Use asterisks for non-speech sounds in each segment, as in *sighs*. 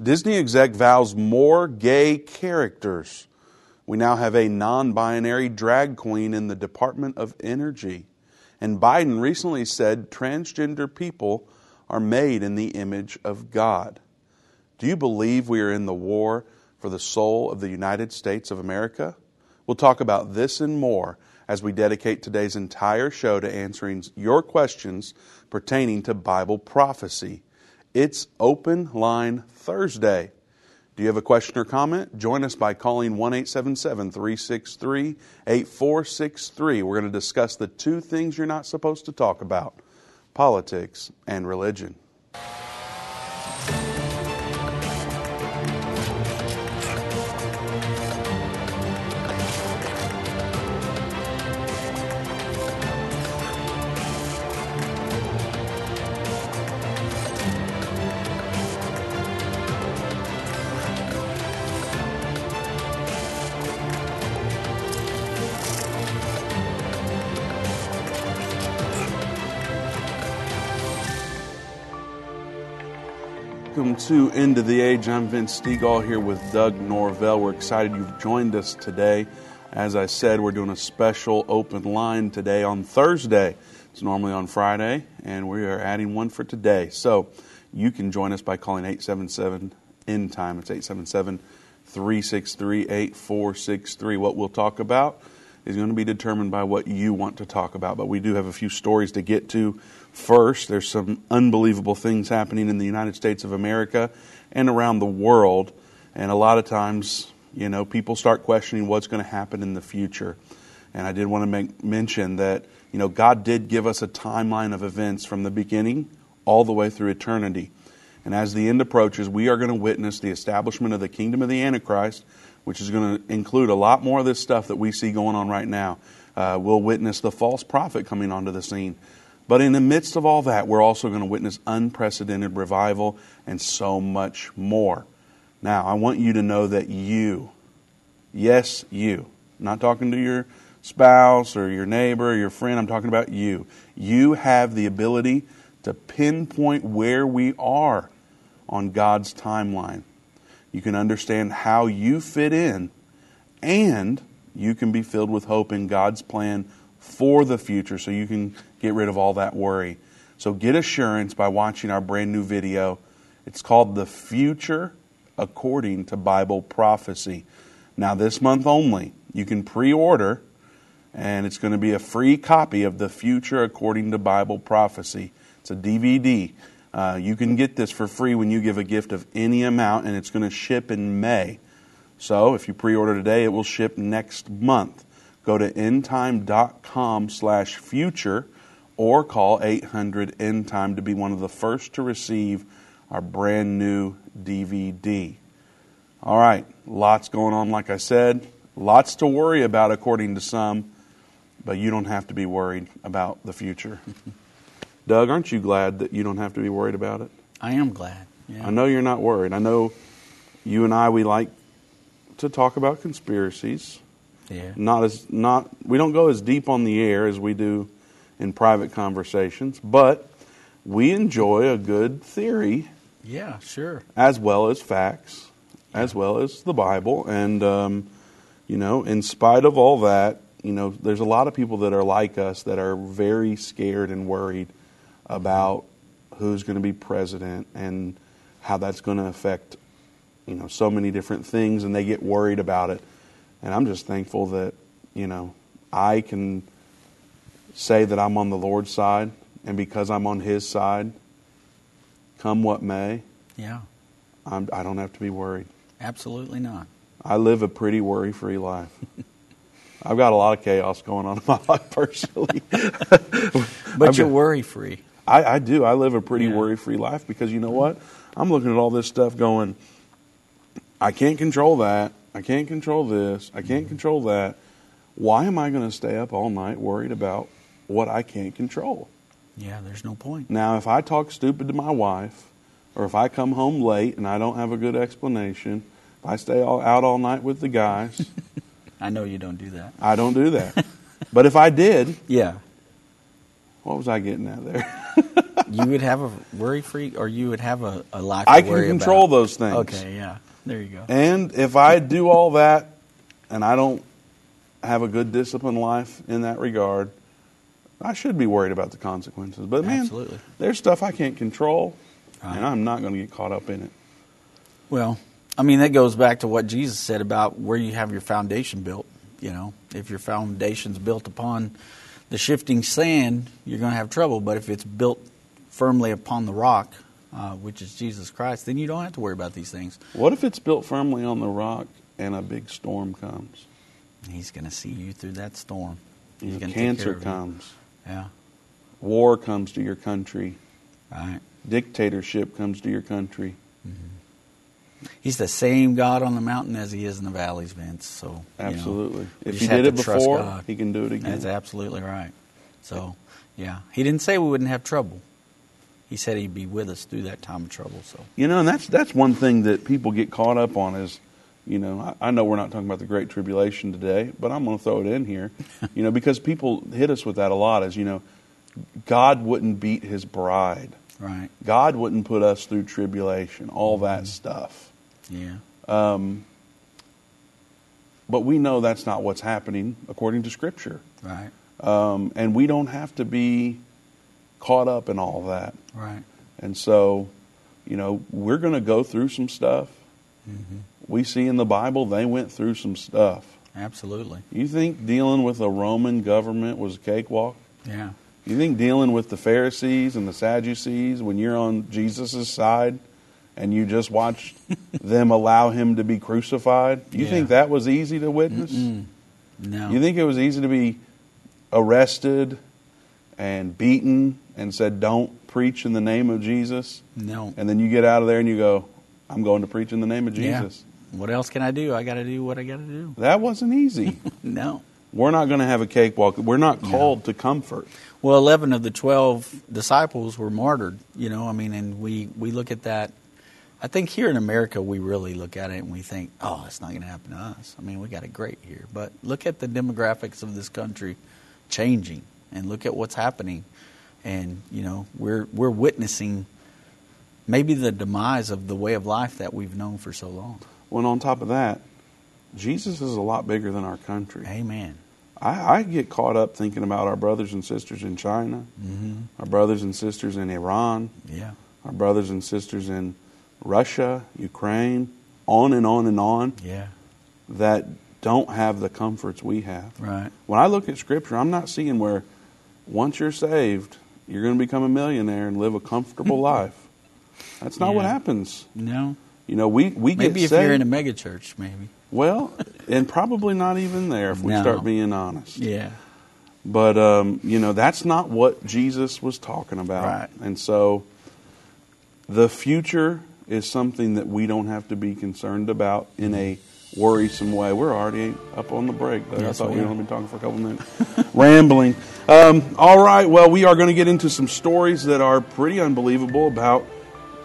Disney exec vows more gay characters. We now have a non binary drag queen in the Department of Energy. And Biden recently said transgender people are made in the image of God. Do you believe we are in the war for the soul of the United States of America? We'll talk about this and more as we dedicate today's entire show to answering your questions pertaining to Bible prophecy. It's Open Line Thursday. Do you have a question or comment? Join us by calling 1 877 363 8463. We're going to discuss the two things you're not supposed to talk about politics and religion. To End of the Age. I'm Vince Stegall here with Doug Norvell. We're excited you've joined us today. As I said, we're doing a special open line today on Thursday. It's normally on Friday, and we are adding one for today. So you can join us by calling 877 End Time. It's 877 363 8463. What we'll talk about is going to be determined by what you want to talk about, but we do have a few stories to get to First, there's some unbelievable things happening in the United States of America and around the world. And a lot of times, you know, people start questioning what's going to happen in the future. And I did want to make mention that, you know, God did give us a timeline of events from the beginning all the way through eternity. And as the end approaches, we are going to witness the establishment of the kingdom of the Antichrist, which is going to include a lot more of this stuff that we see going on right now. Uh, we'll witness the false prophet coming onto the scene. But in the midst of all that, we're also going to witness unprecedented revival and so much more. Now, I want you to know that you, yes, you, I'm not talking to your spouse or your neighbor or your friend, I'm talking about you. You have the ability to pinpoint where we are on God's timeline. You can understand how you fit in, and you can be filled with hope in God's plan for the future so you can get rid of all that worry. So get assurance by watching our brand new video. It's called The Future According to Bible Prophecy. Now, this month only, you can pre order, and it's going to be a free copy of The Future According to Bible Prophecy. It's a DVD. Uh, you can get this for free when you give a gift of any amount, and it's going to ship in May. So, if you pre order today, it will ship next month. Go to endtime.com slash future or call 800 endtime to be one of the first to receive our brand new DVD. All right, lots going on, like I said. Lots to worry about, according to some, but you don't have to be worried about the future. *laughs* Doug, aren't you glad that you don't have to be worried about it? I am glad. Yeah. I know you're not worried. I know you and I, we like to talk about conspiracies. Yeah. Not as not we don't go as deep on the air as we do in private conversations, but we enjoy a good theory. Yeah, sure. As well as facts, yeah. as well as the Bible. And, um, you know, in spite of all that, you know, there's a lot of people that are like us that are very scared and worried about who's going to be president and how that's going to affect, you know, so many different things, and they get worried about it. And I'm just thankful that, you know, I can say that I'm on the Lord's side, and because I'm on His side, come what may, yeah, I'm, I do not have to be worried. Absolutely not. I live a pretty worry-free life. I've got a lot of chaos going on in my *laughs* life personally, *laughs* but you're worry-free. I, I, do. I live a pretty yeah. worry-free life because you know what? I'm looking at all this stuff going. I can't control that. I can't control this. I can't mm-hmm. control that. Why am I going to stay up all night worried about what I can't control. Yeah, there's no point. Now, if I talk stupid to my wife, or if I come home late and I don't have a good explanation, if I stay all, out all night with the guys. *laughs* I know you don't do that. I don't do that. but if I did. *laughs* Yeah. What was I getting at there? *laughs* you would have a worry free, or you would have a, a life. I can control about. those things. Okay, yeah, there you go. And if I do all that and I don't have a good disciplined life in that regard, I should be worried about the consequences. But man, Absolutely. there's stuff I can't control, Right. and I'm not going to get caught up in it. Well, I mean, that goes back to what Jesus said about where you have your foundation built. You know, if your foundation's built upon the shifting sand, you're going to have trouble. But if it's built firmly upon the rock, uh, which is Jesus Christ, then you don't have to worry about these things. What if it's built firmly on the rock and a big storm comes? He's going to see you through that storm. You He's know, take care cancer you. comes, Yeah, war comes to your country, right. dictatorship comes to your country. He's the same God on the mountain as he is in the valleys, Vince. So you know, Absolutely. if he did it before, he can do it again. That's absolutely right. So, yeah, he didn't say we wouldn't have trouble. He said he'd be with us through that time of trouble. So, You know, and that's that's one thing that people get caught up on is, you know, I, I know we're not talking about the Great Tribulation today, but I'm going to throw it in here, *laughs* you know, because people hit us with that a lot. Is you know, God wouldn't beat His bride. right, God wouldn't put us through tribulation. All that stuff. yeah, Um, but we know that's not what's happening according to Scripture, right, um, and we don't have to be caught up in all that. right, And so, you know, we're going to go through some stuff. Mm-hmm. We see in the Bible they went through some stuff. absolutely, You think dealing with a Roman government was a cakewalk? yeah, You think dealing with the Pharisees and the Sadducees when you're on Jesus' side and you just watch *laughs* them allow him to be crucified, you Yeah. think that was easy to witness? no, You think it was easy to be arrested and beaten and said, don't preach in the name of Jesus? no, And then you get out of there and you go, I'm going to preach in the name of Jesus. Yeah. What else can I do? I got to do what I got to do. That wasn't easy. *laughs* No. We're not going to have a cakewalk. We're not called to comfort. Well, eleven of the twelve disciples were martyred. You know, I mean, and we we look at that. I think here in America, we really look at it and we think, "Oh, it's not going to happen to us." I mean, we got it great here, but look at the demographics of this country changing, and look at what's happening, and you know, we're we're witnessing maybe the demise of the way of life that we've known for so long. When on top of that, Jesus is a lot bigger than our country. Amen. I, I get caught up thinking about our brothers and sisters in China, Mm-hmm. our brothers and sisters in Iran, Yeah. our brothers and sisters in Russia, Ukraine, on and on and on, Yeah. that don't have the comforts we have. Right. When I look at Scripture, I'm not seeing where once you're saved, you're going to become a millionaire and live a comfortable *laughs* life. That's not what happens. No. You know, we, we get Maybe if saved. you're in a mega church, maybe. well, and probably not even there if we No. start being honest. Yeah. But um, you know, that's not what Jesus was talking about. Right. And so the future is something that we don't have to be concerned about in a worrisome way. We're already up on the break. Though. I thought we were only been talking for a couple minutes. *laughs* Rambling. Um, all right. Well, we are going to get into some stories that are pretty unbelievable about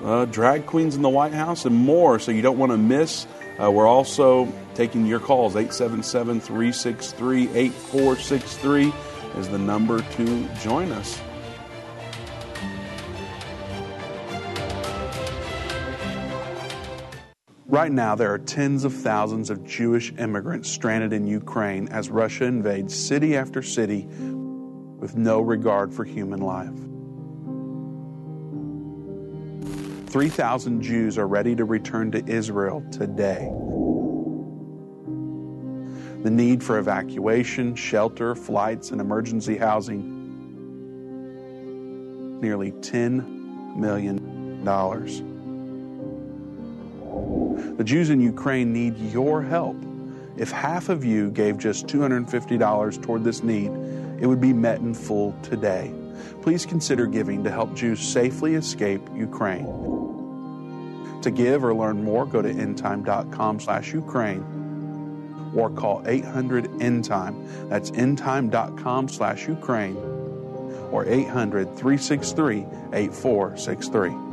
uh, drag queens in the White House and more. So you don't want to miss. Uh, we're also taking your calls. 877 363 8463 is the number to join us. Right now, there are tens of thousands of Jewish immigrants stranded in Ukraine as Russia invades city after city with no regard for human life. 3,000 Jews are ready to return to Israel today. The need for evacuation, shelter, flights, and emergency housing nearly $10 million. The Jews in Ukraine need your help. If half of you gave just $250 toward this need, it would be met in full today. Please consider giving to help Jews safely escape Ukraine. To give or learn more, go to endtime.com slash Ukraine or call 800 endtime. That's endtime.com slash Ukraine or 800 363 8463.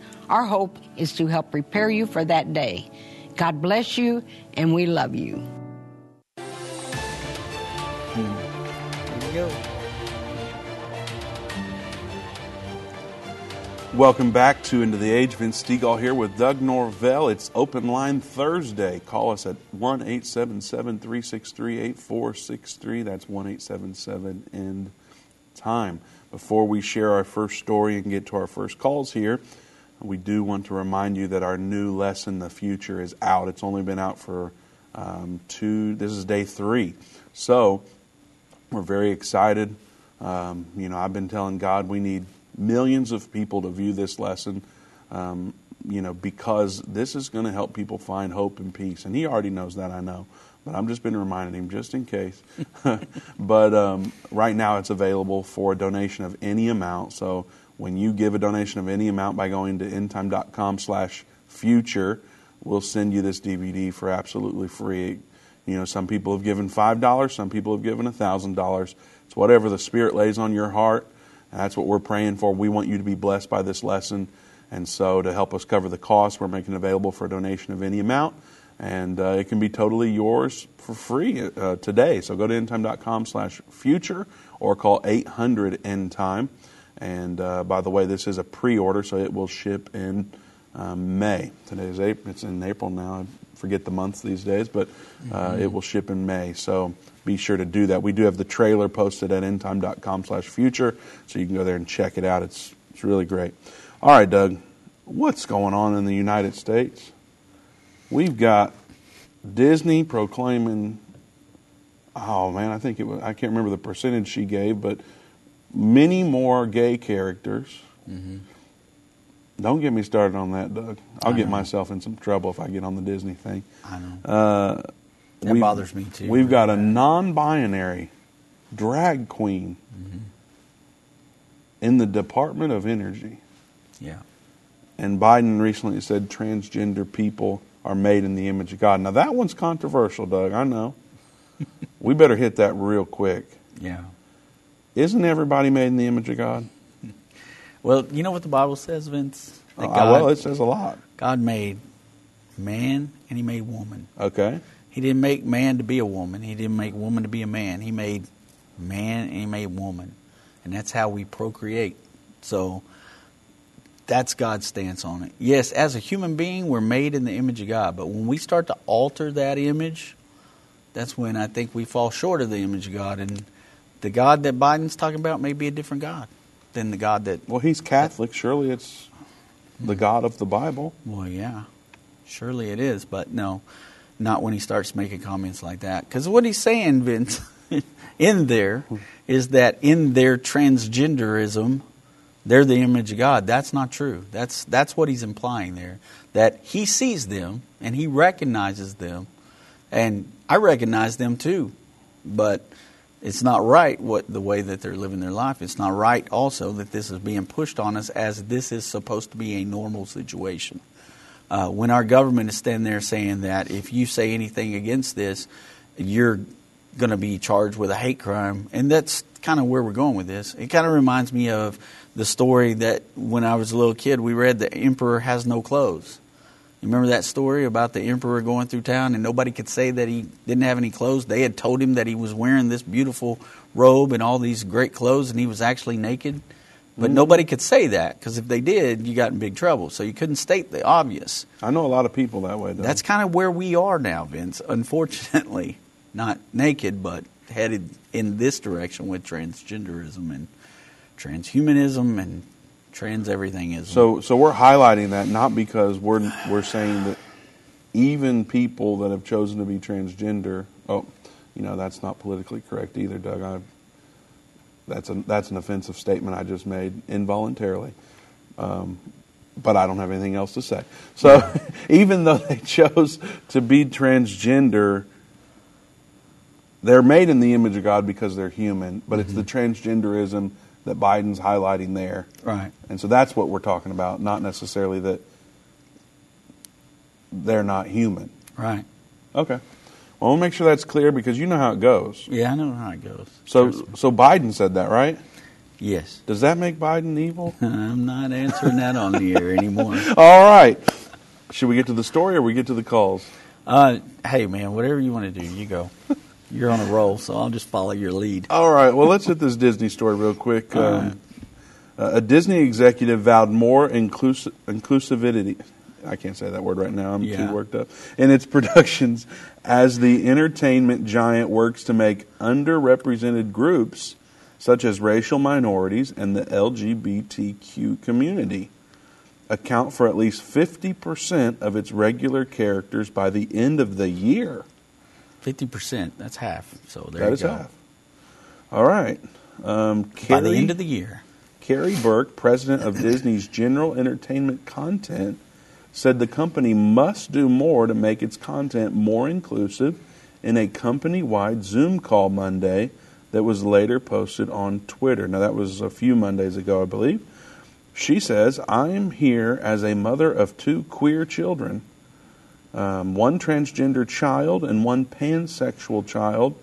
Our hope is to help prepare you for that day. God bless you, and we love you. There you go. Welcome back to End of the Age. Vince Stegall here with Doug Norvell. It's Open Line Thursday. Call us at 1 877 363 8463. That's 1 877 End Time. Before we share our first story and get to our first calls here, we do want to remind you that our new lesson, The Future, is out. It's only been out for um, two, this is day three. So we're very excited. Um, you know, I've been telling God we need millions of people to view this lesson, um, you know, because this is going to help people find hope and peace. And He already knows that, I know. But I've just been reminding him just in case. *laughs* *laughs* but um, right now it's available for a donation of any amount. So when you give a donation of any amount by going to endtime.com slash future, we'll send you this DVD for absolutely free. You know, some people have given $5, some people have given $1,000. It's whatever the Spirit lays on your heart. That's what we're praying for. We want you to be blessed by this lesson. And so, to help us cover the cost, we're making available for a donation of any amount. And uh, it can be totally yours for free uh, today. So, go to endtime.com slash future or call 800 end time. And uh, by the way, this is a pre order, so it will ship in um, May. Today's April, it's in April now. I forget the months these days, but uh, it will ship in May. So be sure to do that. We do have the trailer posted at endtime.com slash future, so you can go there and check it out. It's, it's really great. All right, Doug, what's going on in the United States? We've got Disney proclaiming, oh man, I think it was, I can't remember the percentage she gave, but many more gay characters. Don't get me started on that, Doug. I'll I get know. myself in some trouble if I get on the Disney thing. I know. Uh, That bothers me too. We've got a non-binary drag queen Mm-hmm. in the Department of Energy, Yeah. and Biden recently said transgender people are made in the image of God. Now that one's controversial, Doug. I know. *laughs* we better hit that real quick. Yeah. Isn't everybody made in the image of God? *laughs* Well, you know what the Bible says, Vince? That Uh, God, well, it says a lot. God made man and he made woman. Okay. He didn't make man to be a woman. He didn't make woman to be a man. He made man and he made woman. And that's how we procreate. So that's God's stance on it. Yes, as a human being, we're made in the image of God. But when we start to alter that image, that's when I think we fall short of the image of God. And the God that Biden's talking about may be a different God than the God that Well, he's Catholic. Surely it's the God of the Bible. Well, yeah, surely it is, but no, not when he starts making comments like that. Because what he's saying, Vince, *laughs* in there, is that in their transgenderism, they're the image of God. That's not true. That's that's what he's implying there. That he sees them and he recognizes them, and I recognize them too, but it's not right what the way that they're living their life. It's not right also that this is being pushed on us as this is supposed to be a normal situation. Uh, when our government is standing there saying that if you say anything against this, you're going to be charged with a hate crime, and that's kind of where we're going with this. It kind of reminds me of the story that when I was a little kid, we read the emperor has no clothes. You remember that story about the emperor going through town and nobody could say that he didn't have any clothes? They had told him that he was wearing this beautiful robe and all these great clothes and he was actually naked. But mm-hmm. nobody could say that because if they did, you got in big trouble. So you couldn't state the obvious. I know a lot of people that way. Doug. That's kind of where we are now, Vince. Unfortunately, *laughs* not naked, but headed in this direction with transgenderism and transhumanism and Trans everything is. So, so we're highlighting that not because we're we're saying that even people that have chosen to be transgender. Oh, you know that's not politically correct either, Doug. I, that's a that's an offensive statement I just made involuntarily. Um, but I don't have anything else to say. So, *laughs* even though they chose to be transgender, they're made in the image of God because they're human. But it's the transgenderism that Biden's highlighting there. right. And so that's what we're talking about, not necessarily that they're not human. Right. Okay. Well, we'll make sure that's clear because you know how it goes. Yeah, I know how it goes. So, so Biden said that, right? yes. Does that make Biden evil? *laughs* I'm not answering that on the air anymore. *laughs* All right. Should we get to the story or we get to the calls? Uh, hey, man, whatever you want to do, you go. *laughs* You're on a roll, so I'll just follow your lead. All right. Well, let's hit this Disney story real quick. Um, uh, a Disney executive vowed more inclusi- inclusivity. I can't say that word right now. I'm Yeah. too worked up. In its *laughs* productions, as the entertainment giant works to make underrepresented groups, such as racial minorities and the LGBTQ community, account for at least 50% of its regular characters by the end of the year. 50%, that's half. So there That you is go. half. All right. Um, By the end of the year. Karey Burke, president of Disney's General Entertainment Content, said the company must do more to make its content more inclusive in a company wide Zoom call Monday that was later posted on Twitter. Now, that was a few Mondays ago, I believe. She says, I am here as a mother of two queer children, um, one transgender child and one pansexual child,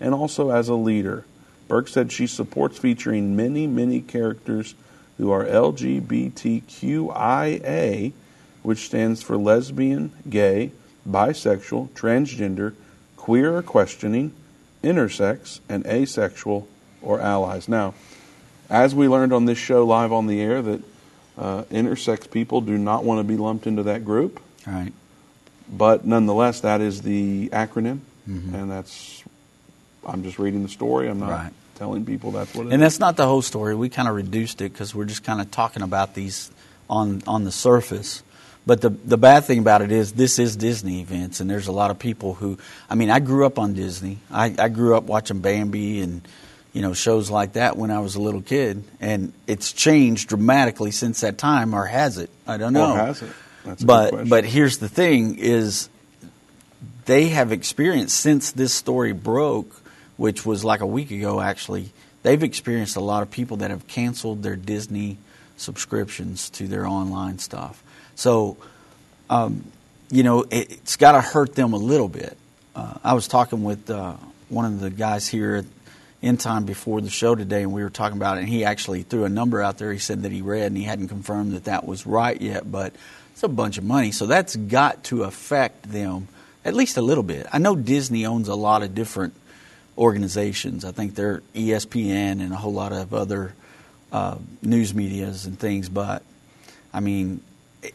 and also as a leader. Burke said she supports featuring many, many characters who are LGBTQIA, which stands for lesbian, gay, bisexual, transgender, queer or questioning, intersex, and asexual or allies. Now, as we learned on this show live on the air, that uh, intersex people do not want to be lumped into that group, Right. But nonetheless, that is the acronym, Mhm. and that's. I'm just reading the story. I'm not Right. telling people that's what it is. And that's not the whole story. We kind of reduced it because we're just kind of talking about these on on the surface. But the the bad thing about it is this is Disney events, and there's a lot of people who. I mean, I grew up on Disney. I, I grew up watching Bambi and you know shows like that when I was a little kid, and it's changed dramatically since that time, or has it? I don't know. Or has it? That's but but here's the thing: is they have experienced since this story broke, which was like a week ago actually, they've experienced a lot of people that have canceled their Disney subscriptions to their online stuff. So, um, you know, it, it's got to hurt them a little bit. Uh, I was talking with uh, one of the guys here at End Time before the show today, and we were talking about it. And he actually threw a number out there. He said that he read, and he hadn't confirmed that that was right yet, but it's a bunch of money. So that's got to affect them at least a little bit. I know Disney owns a lot of different organizations. I think they're ESPN and a whole lot of other uh, news medias and things. But I mean,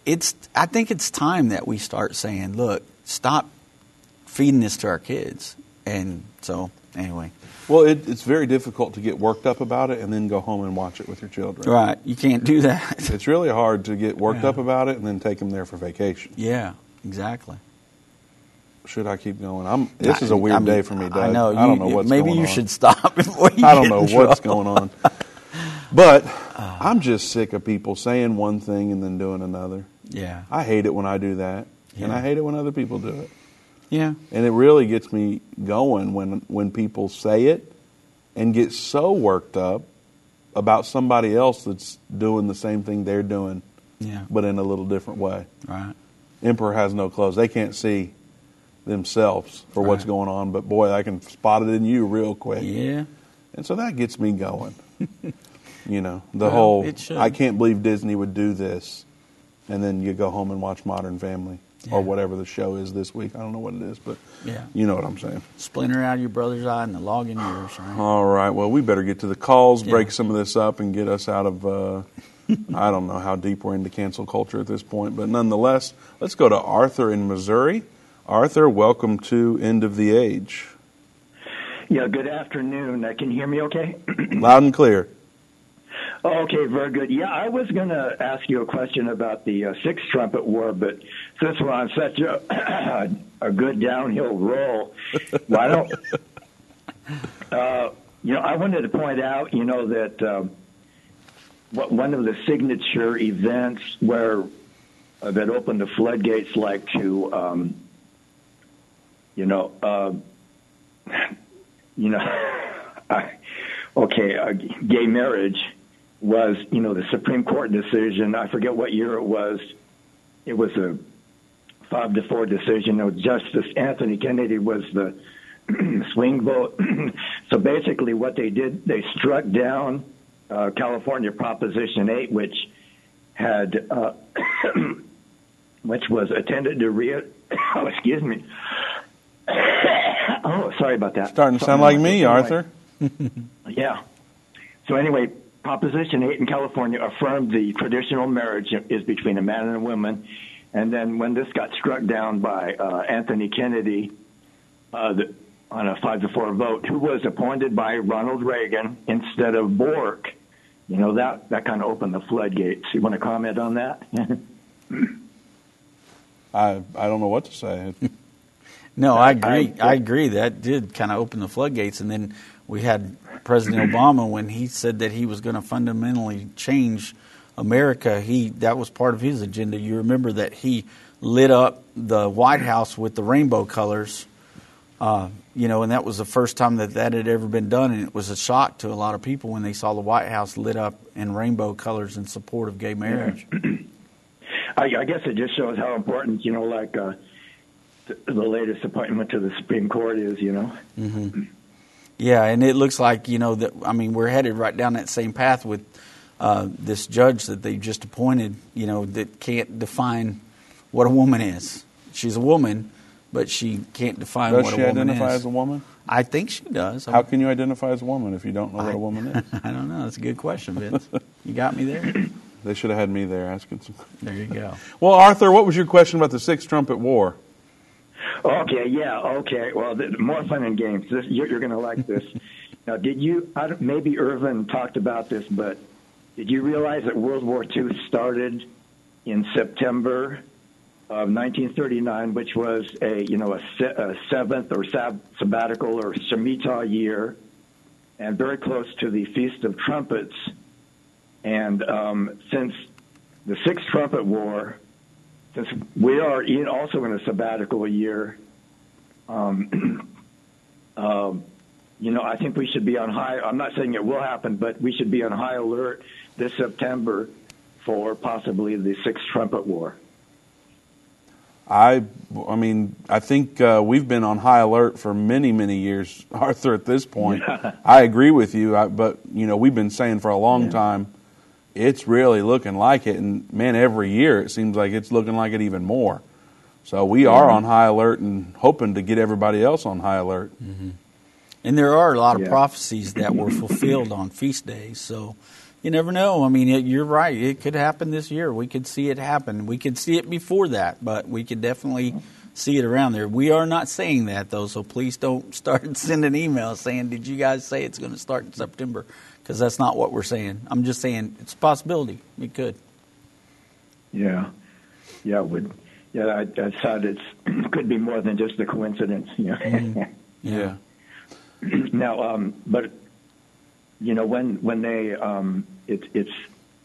it's. I think it's time that we start saying, "Look, stop feeding this to our kids." And so, anyway, well, it, it's very difficult to get worked up about it and then go home and watch it with your children. right? You can't do that. *laughs* It's really hard to get worked Yeah. up about it and then take them there for vacation. yeah, exactly. Should I keep going? I'm. This is a weird I mean, day for me, Doug. I know. I don't know what's maybe you on. should stop *laughs* before you I don't know what's trouble. going on. But *laughs* I'm just sick of people saying one thing and then doing another. Yeah, I hate it when I do that, and I hate it when other people do it. Yeah, And it really gets me going when when people say it and get so worked up about somebody else that's doing the same thing they're doing, yeah. but in a little different way. Right. Emperor has no clothes. They can't see themselves for what's going on, but boy, I can spot it in you real quick. Yeah. And so that gets me going. *laughs* you know, the Well, whole. I can't believe Disney would do this. And then you go home and watch Modern Family or whatever the show is this week. I don't know what it is, but Yeah. you know what I'm saying. Splinter out of your brother's eye and the log in yours. Right. All right. Well, we better get to the calls, Yeah. break some of this up, and get us out of. Uh, *laughs* I don't know how deep we're into cancel culture at this point, but nonetheless, let's go to Arthur in Missouri. Arthur, welcome to End of the Age. Yeah, good afternoon. Uh, can you hear me okay? *clears throat* Loud and clear. Okay, very good. Yeah, I was going to ask you a question about the uh, Sixth Trumpet War, but since we're on such a, *clears throat* a good downhill roll, why don't *laughs* uh, you know? I wanted to point out, you know, that um, one of the signature events where uh, that opened the floodgates, like to, um, you know, uh, *laughs* you know, *laughs* okay, uh, gay marriage was, you know, the Supreme Court decision. I forget what year it was. It was a five to four decision. No, Justice Anthony Kennedy was the *clears throat* swing vote. *clears throat* so basically, what they did, they struck down uh, California Proposition 8, which had, uh, *clears throat* which was attended to re. *coughs* oh, excuse me. *coughs* oh, sorry about that. Starting to sound like me, Arthur. *laughs* yeah. So anyway, Proposition 8 in California affirmed the traditional marriage is between a man and a woman. And then when this got struck down by uh, Anthony Kennedy uh, the, on a 5 to 4 vote, who was appointed by Ronald Reagan instead of Bork, you know, that, that kind of opened the floodgates. You want to comment on that? *laughs* I, I don't know what to say. *laughs* no, I agree. I, I agree. That did kind of open the floodgates. And then we had President *clears throat* Obama when he said that he was going to fundamentally change America. He that was part of his agenda. You remember that he lit up the White House with the rainbow colors. Uh, you know, and that was the first time that that had ever been done, and it was a shock to a lot of people when they saw the White House lit up in rainbow colors in support of gay marriage. *clears throat* I, I guess it just shows how important, you know, like uh, the, the latest appointment to the Supreme Court is, you know. Mm-hmm. Yeah, and it looks like you know that. I mean, we're headed right down that same path with uh, this judge that they just appointed. You know, that can't define what a woman is. She's a woman, but she can't define does what a woman is. Does she identify as a woman? I think she does. How can you identify as a woman if you don't know I, what a woman *laughs* is? I don't know. That's a good question, Vince. you got me there. They should have had me there asking some. There you go. *laughs* Well, Arthur, what was your question about the Sixth Trumpet War? Okay, yeah, okay. Well, the, more fun and games. This, you're, you're going to like this. *laughs* now, did you? I don't, maybe Irvin talked about this, but did you realize that World War II started in September of 1939, which was a you know a, se- a seventh or sab- sabbatical or Shemitah year, and very close to the Feast of Trumpets. And um, since the Sixth Trumpet War since we are in, also in a sabbatical year, um, *clears throat* um, you know, I think we should be on high. I'm not saying it will happen, but we should be on high alert this September for possibly the sixth trumpet war. I, I mean, I think uh, we've been on high alert for many, many years, *laughs* Arthur. At this point, *laughs* I agree with you, I, but you know, we've been saying for a long yeah. time it's really looking like it. And man, every year it seems like it's looking like it even more. So we are on high alert and hoping to get everybody else on high alert. Mm-hmm. And there are a lot of yeah. prophecies that were fulfilled on feast days. So you never know. I mean, it, you're right. It could happen this year. We could see it happen. We could see it before that, but we could definitely see it around there. We are not saying that though, so please don't *laughs* start sending emails saying, "Did you guys say it's going to start in September?" Because that's not what we're saying. I'm just saying it's a possibility. It could. Yeah, yeah, it would. Yeah, I, I thought it *clears throat* could be more than just a coincidence. You know? mm, yeah. *laughs* now, um, but you know when when they um, it, it's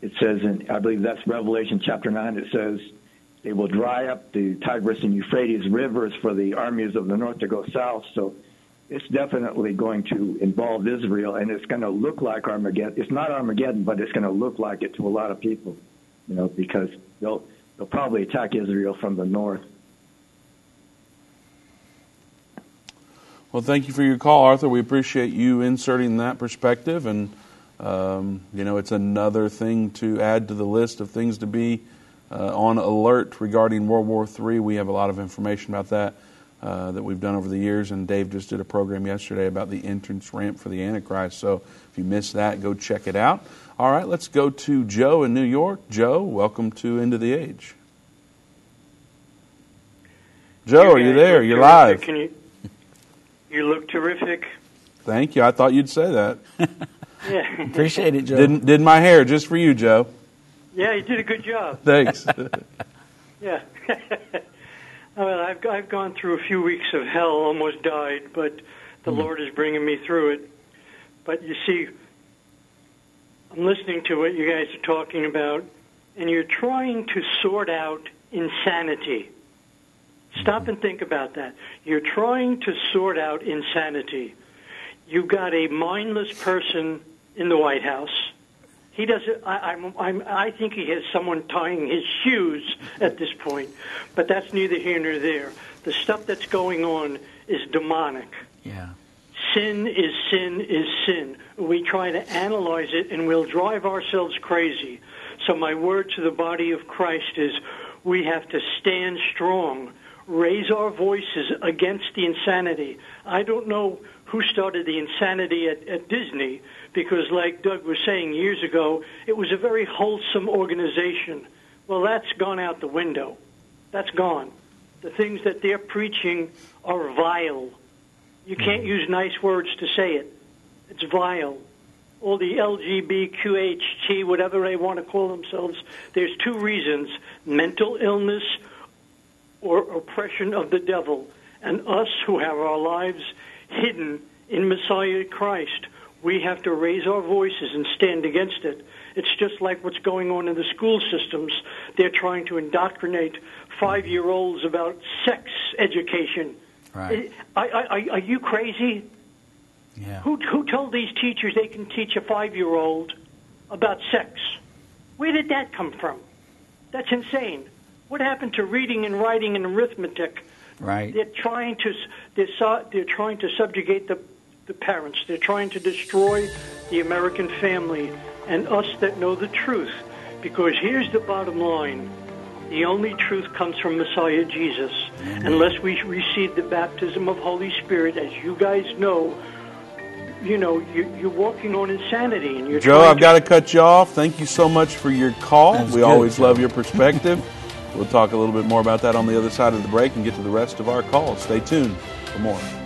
it says in I believe that's Revelation chapter nine. It says they will dry up the Tigris and Euphrates rivers for the armies of the north to go south. So it's definitely going to involve Israel, and it's going to look like Armageddon. It's not Armageddon, but it's going to look like it to a lot of people, you know, because they'll they'll probably attack Israel from the north. Well, thank you for your call, Arthur. We appreciate you inserting that perspective, and um, you know, it's another thing to add to the list of things to be uh, on alert regarding World War III. We have a lot of information about that uh, that we've done over the years. And Dave just did a program yesterday about the entrance ramp for the Antichrist. So if you missed that, go check it out. All right, let's go to Joe in New York. Joe, welcome to End of the Age. Joe, are you there? You're live. Can you? You look terrific. Thank you. I thought you'd say that. *laughs* Yeah. Appreciate it, Joe. Did did my hair just for you, Joe. Yeah, you did a good job. Thanks. *laughs* Yeah. *laughs* Oh, well, I've I've gone through a few weeks of hell, almost died, but the mm-hmm. Lord is bringing me through it. But you see, I'm listening to what you guys are talking about, and you're trying to sort out insanity. Stop mm-hmm. and think about that. You're trying to sort out insanity. You've got a mindless person in the White House. He doesn't. I, I'm, I'm, I think he has someone tying his shoes at this point, but that's neither here nor there. The stuff that's going on is demonic. yeah. Sin is sin is sin. We try to analyze it and we'll drive ourselves crazy. So, my word to the body of Christ is we have to stand strong, raise our voices against the insanity. I don't know who started the insanity at, at Disney because, like Doug was saying years ago, it was a very wholesome organization. Well, that's gone out the window. That's gone. The things that they're preaching are vile. You hmm. can't use nice words to say it. It's vile. All the LGBTQHT, whatever they want to call themselves, there's two reasons mental illness or oppression of the devil. And us who have our lives hidden in Messiah Christ, we have to raise our voices and stand against it. It's just like what's going on in the school systems. They're trying to indoctrinate five year olds about sex education. Right. I, I, I, are you crazy? Yeah. Who, who told these teachers they can teach a five year old about sex? Where did that come from? That's insane. What happened to reading and writing and arithmetic? Right. They're trying to they're, they're trying to subjugate the, the parents. They're trying to destroy the American family and us that know the truth. Because here's the bottom line. The only truth comes from Messiah Jesus. Unless we receive the baptism of Holy Spirit, as you guys know, you know, you, you're walking on insanity and you're Joe, I've got to cut you off. Thank you so much for your call. That's we good, always Joe. love your perspective. we'll talk a little bit more about that on the other side of the break and get to the rest of our calls. Stay tuned for more.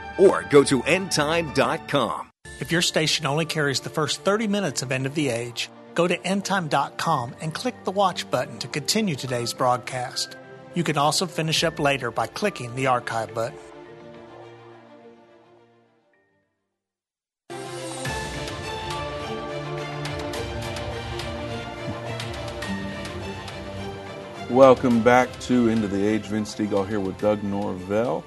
or go to endtime.com. If your station only carries the first 30 minutes of End of the Age, go to endtime.com and click the watch button to continue today's broadcast. You can also finish up later by clicking the archive button. Welcome back to End of the Age. Vince Stegall here with Doug Norvell.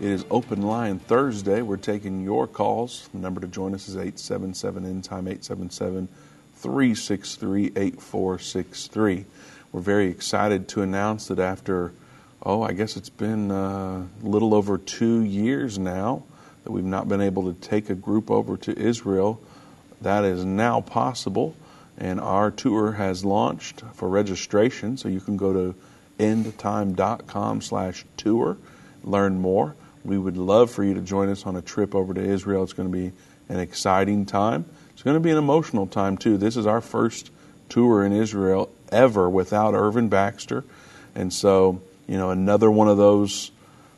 It is Open Line Thursday. We're taking your calls. The number to join us is 877 End Time 877 363 8463. We're very excited to announce that after, oh, I guess it's been uh, a little over two years now that we've not been able to take a group over to Israel. That is now possible and our tour has launched for registration so you can go to endtime.com slash tour learn more we would love for you to join us on a trip over to israel it's going to be an exciting time it's going to be an emotional time too this is our first tour in Israel ever without Irvin Baxter. And so, you know, another one of those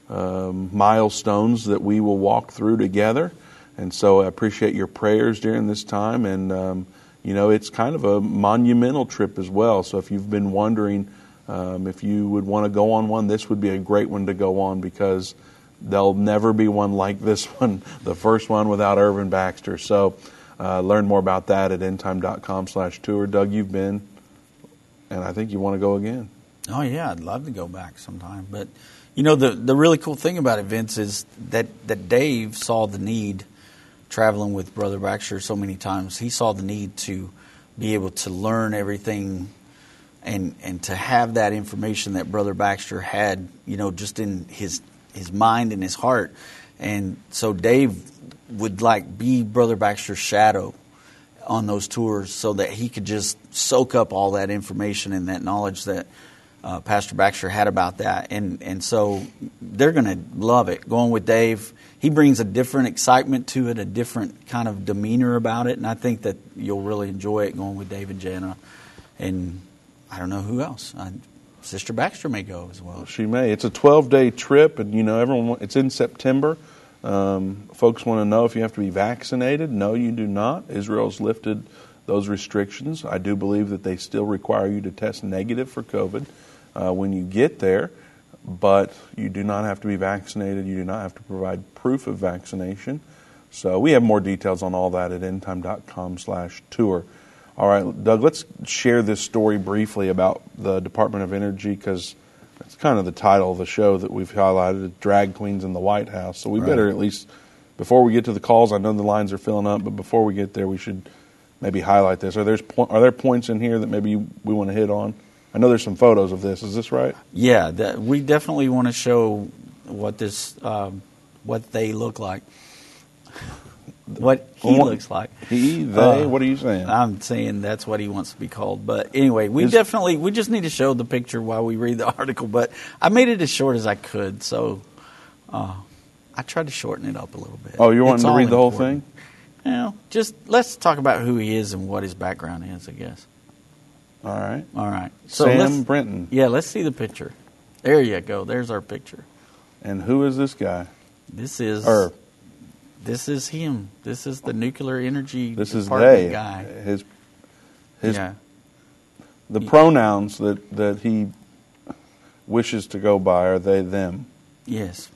um, milestones that we will walk through together. And so I appreciate your prayers during this time. And, um, you know, it's kind of a monumental trip as well. So if you've been wondering um, if you would want to go on one, this would be a great one to go on because there'll never be one like this *laughs* one, the first one without Irvin Baxter. So uh, learn more about that at endtime.com slash tour. Doug, you've been, and I think you want to go again. Oh, yeah, I'd love to go back sometime. But, you know, the, the really cool thing about Vince, is that, that Dave saw the need – traveling with Brother Baxter so many times, he saw the need to be able to learn everything and and to have that information that Brother Baxter had, you know, just in his his mind and his heart. And so Dave would like be Brother Baxter's shadow on those tours so that he could just soak up all that information and that knowledge that uh, Pastor Baxter had about that. And and so they're going to love it going with Dave he brings a different excitement to it, a different kind of demeanor about it, and I think that you'll really enjoy it going with Dave and Jana, and I don't know who else. I, Sister Baxter may go as well. She may. It's a 12 day trip, and you know everyone. It's in September. Um, folks want to know if you have to be vaccinated. No, you do not. Israel's lifted those restrictions. I do believe that they still require you to test negative for COVID uh, when you get there but you do not have to be vaccinated. You do not have to provide proof of vaccination. So we have more details on all that at endtime.com slash tour. All right, Doug, let's share this story briefly about the Department of Energy because it's kind of the title of the show that we've highlighted, Drag Queens in the White House. So we right. better at least, before we get to the calls, I know the lines are filling up, but before we get there, we should maybe highlight this. Are there, are there points in here that maybe we want to hit on? I know there's some photos of this. Is this right? Yeah, that, we definitely want to show what this, um, what they look like, what he well, looks like. He, they. Uh, what are you saying? I'm saying that's what he wants to be called. But anyway, we Is, definitely we just need to show the picture while we read the *laughs* article. But I made it as short as I could, so uh, I tried to shorten it up a little bit. Oh, you wanted to read the whole thing? You know, just let's talk about who he is and what his background is. I guess. All right. All right. So Sam Brinton. Yeah, let's see the picture. There you go. There's our picture. And who is this guy? This is. Or. This is him. This is the nuclear energy. This is they. Guy. His. His. Yeah. The pronouns that that he wishes to go by are they them. Yes.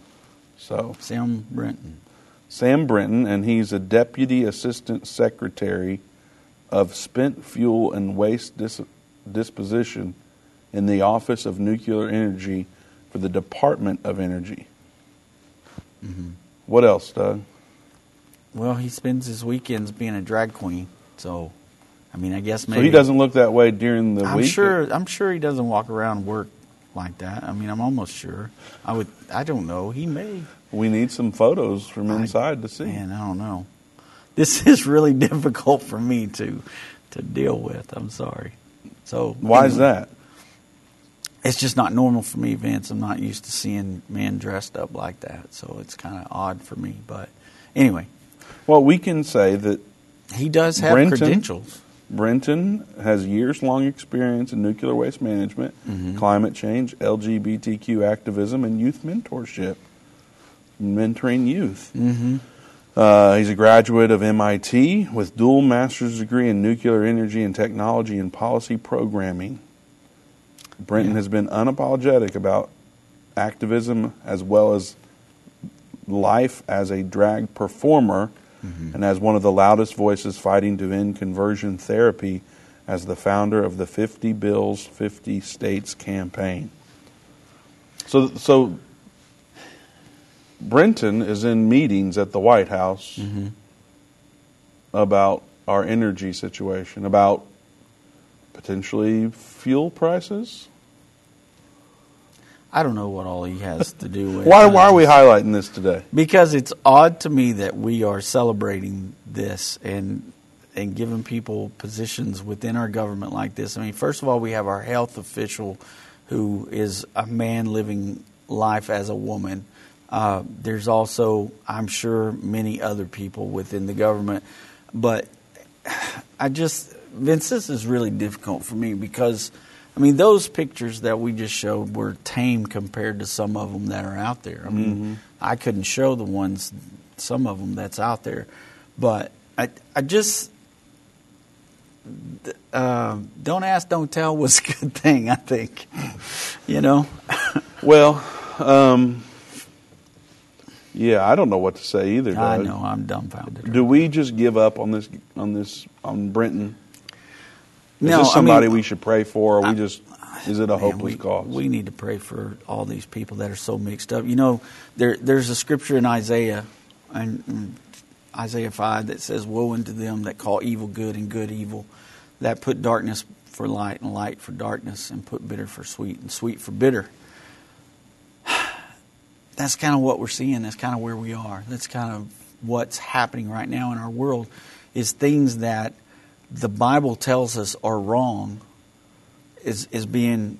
So. Sam Brinton. Sam Brinton, and he's a deputy assistant secretary of spent fuel and waste dis- disposition in the Office of Nuclear Energy for the Department of Energy. Mm-hmm. What else, Doug? Well, he spends his weekends being a drag queen, so I mean, I guess maybe. So he doesn't look that way during the I'm week. sure. I'm sure he doesn't walk around work like that. I mean, I'm almost sure. I would. I don't know. He may. We need some photos from inside I, to see. Man, I don't know this *laughs* is really difficult for me to to deal with. I'm sorry. So why is that? It's just not normal for me, Vince. I'm not used to seeing men dressed up like that, so it's kind of odd for me. But anyway, well, we can say that he does have Brinton, credentials. Brinton has years long experience in nuclear waste management, mm-hmm. climate change, LGBTQ activism, and youth mentorship, mentoring youth. Mm-hmm. Uh, he's a graduate of MIT with dual master's degree in nuclear energy and technology and policy programming. Brinton yeah. has been unapologetic about activism as well as life as a drag performer mm-hmm. and as one of the loudest voices fighting to end conversion therapy as the founder of the 50 Bills, 50 States campaign. So, so Brinton is in meetings at the White House mm-hmm. about our energy situation, about potentially fuel prices. I don't know what all he has to do with. why, why are we highlighting this today? Because it's odd to me that we are celebrating this and and giving people positions within our government like this. I mean, first of all, we have our health official who is a man living life as a woman uh, there's also, I'm sure, many other people within the government. But *sighs* I just, Vince, this is really difficult for me because, I mean, those pictures that we just showed were tame compared to some of them that are out there. I mean, Mm-hmm. I couldn't show the ones, some of them that's out there, but I, I just, uh, don't ask, don't tell was a good thing. I think, you know. Well, um, yeah, I don't know what to say either. I know I'm dumbfounded. Do we just give up on this on this on Brinton? Is No, this I somebody mean- we should pray for, or we just is it a Man, hopeless we, cause? We need to pray for all these people that are so mixed up. You know, there there's a scripture in Isaiah, and and Isaiah five that says, "Woe unto them that call evil good and good evil, that put darkness for light and light for darkness, and put bitter for sweet and sweet for bitter." *sighs* That's kind of what we're seeing. That's kind of where we are. That's kind of what's happening right now in our world. Is things that the Bible tells us are wrong is is being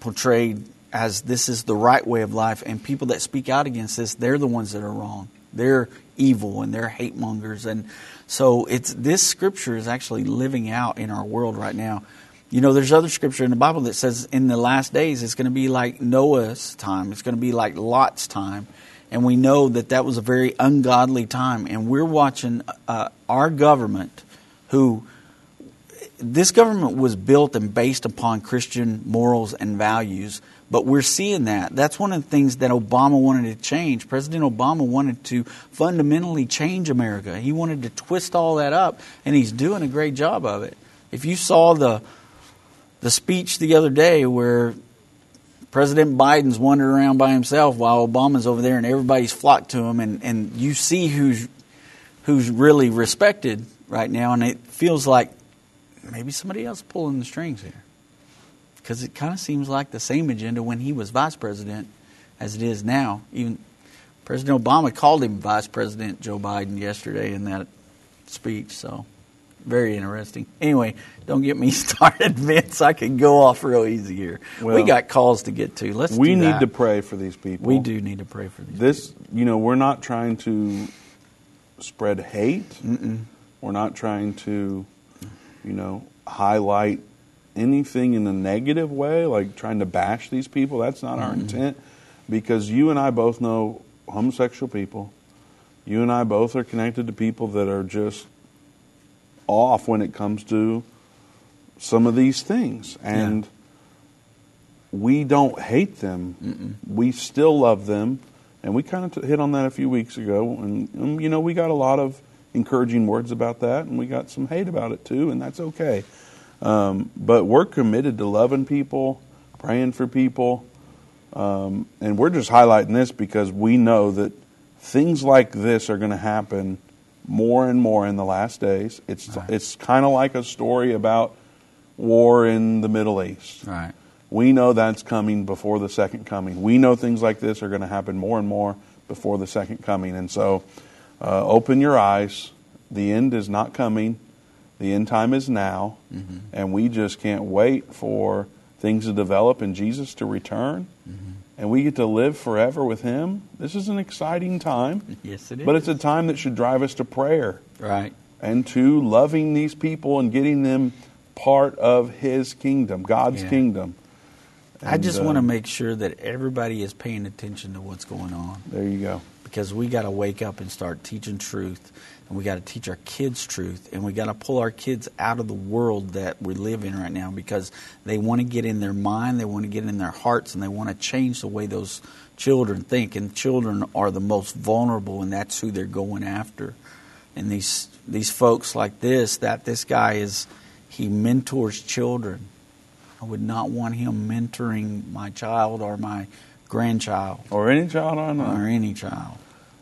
portrayed as this is the right way of life, and people that speak out against this, they're the ones that are wrong. They're evil and they're hate mongers, and so it's this scripture is actually living out in our world right now. You know, there's other scripture in the Bible that says in the last days it's going to be like Noah's time. It's going to be like Lot's time. And we know that that was a very ungodly time. And we're watching uh, our government, who this government was built and based upon Christian morals and values, but we're seeing that. That's one of the things that Obama wanted to change. President Obama wanted to fundamentally change America. He wanted to twist all that up, and he's doing a great job of it. If you saw the the speech the other day where President Biden's wandering around by himself while Obama's over there and everybody's flocked to him, and, and you see who's who's really respected right now, and it feels like maybe somebody else pulling the strings here. Because it kind of seems like the same agenda when he was vice president as it is now. Even President Obama called him Vice President Joe Biden yesterday in that speech, so very interesting. Anyway, don't get me *laughs* started, Vince. I could go off real easy here. we got calls to get to. Let's we need to pray for these people. We do need to pray for these. This, you know, we're not trying to spread hate. Mm-mm. We're not trying to, you know, highlight anything in a negative way, like trying to bash these people. That's not our intent. Because you and I both know homosexual people. You and I both are connected to people that are just off when it comes to some of these things. And we don't hate them. We still love them. And we kind of t- hit on that a few weeks ago. And, um, you know, we got a lot of encouraging words about that, and we got some hate about it too, and that's okay. Um, but we're committed to loving people, praying for people. Um, and we're just highlighting this because we know that things like this are going to happen more and more in the last days. It's, it's kind of like a story about war in the Middle East. Right. We know that's coming before the second coming. We know things like this are going to happen more and more before the second coming. And so, uh, open your eyes. The end is not coming. The end time is now. And we just can't wait for things to develop and Jesus to return. And we get to live forever with Him. This is an exciting time. *laughs* Yes, it is. But it's a time that should drive us to prayer right. and to loving these people and getting them part of His kingdom, God's Yeah. kingdom. I just uh, want to make sure that everybody is paying attention to what's going on. There you go. Because we got to wake up and start teaching truth and we got to teach our kids truth and we got to pull our kids out of the world that we live in right now because they want to get in their mind they want to get in their hearts and they want to change the way those children think and children are the most vulnerable and that's who they're going after. And these these folks like this that this guy is he mentors children. I would not want him mentoring my child or my grandchild Or any child I know. or any child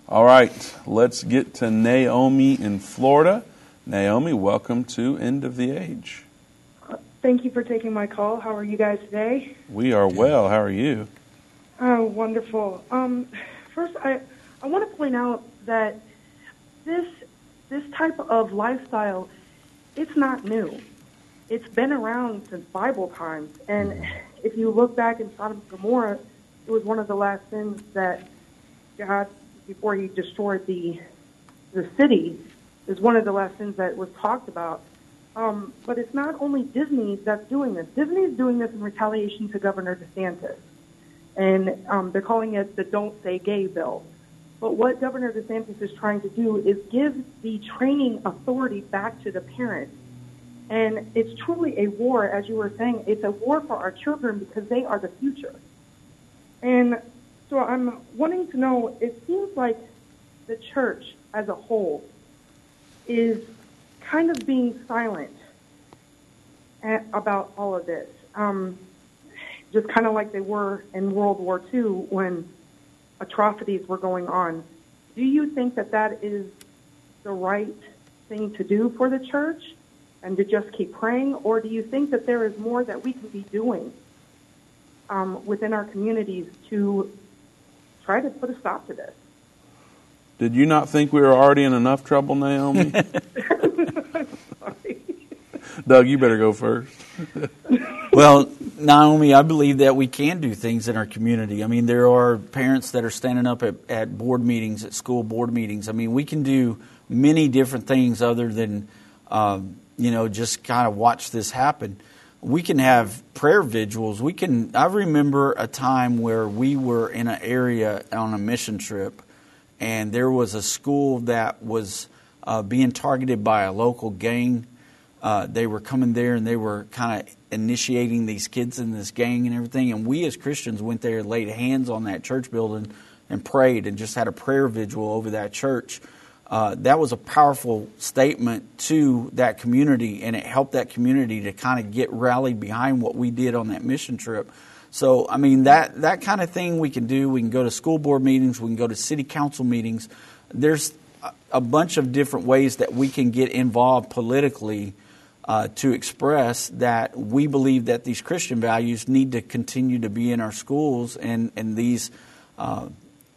All right, let's get to Naomi in Florida. Naomi, welcome to End of the Age. Thank you for taking my call. How are you guys today? We are well. How are you? Oh, wonderful. Um, first, I I want to point out that this this type of lifestyle, it's not new. It's been around since Bible times, and if you look back in Sodom and Gomorrah, it was one of the last sins that God, before He destroyed the the city, is one of the last sins that was talked about. Um, but it's not only Disney that's doing this. Disney is doing this in retaliation to Governor DeSantis. And um, they're calling it the Don't Say Gay bill. But what Governor DeSantis is trying to do is give the training authority back to the parents. And it's truly a war, as you were saying. It's a war for our children because they are the future. And so I'm wanting to know it seems like the church as a whole is kind of being silent about all of this. Um, just kind of like they were in World War II when atrocities were going on. Do you think that that is the right thing to do for the church and to just keep praying? Or do you think that there is more that we can be doing um, within our communities to try to put a stop to this? Did you not think we were already in enough trouble, Naomi? *laughs* Doug, you better go first. *laughs* well, Naomi, I believe that we can do things in our community. I mean, there are parents that are standing up at, at board meetings, at school board meetings. I mean, we can do many different things other than, um, you know, just kind of watch this happen. We can have prayer vigils. We can. I remember a time where we were in an area on a mission trip, and there was a school that was uh, being targeted by a local gang uh, they were coming there and they were kind of initiating these kids in this gang and everything. And we as Christians went there laid hands on that church building and prayed and just had a prayer vigil over that church. Uh, that was a powerful statement to that community, and it helped that community to kind of get rallied behind what we did on that mission trip. So, I mean, that, that kind of thing we can do. We can go to school board meetings, we can go to city council meetings. There's a bunch of different ways that we can get involved politically uh, to express that we believe that these Christian values need to continue to be in our schools and, and these uh,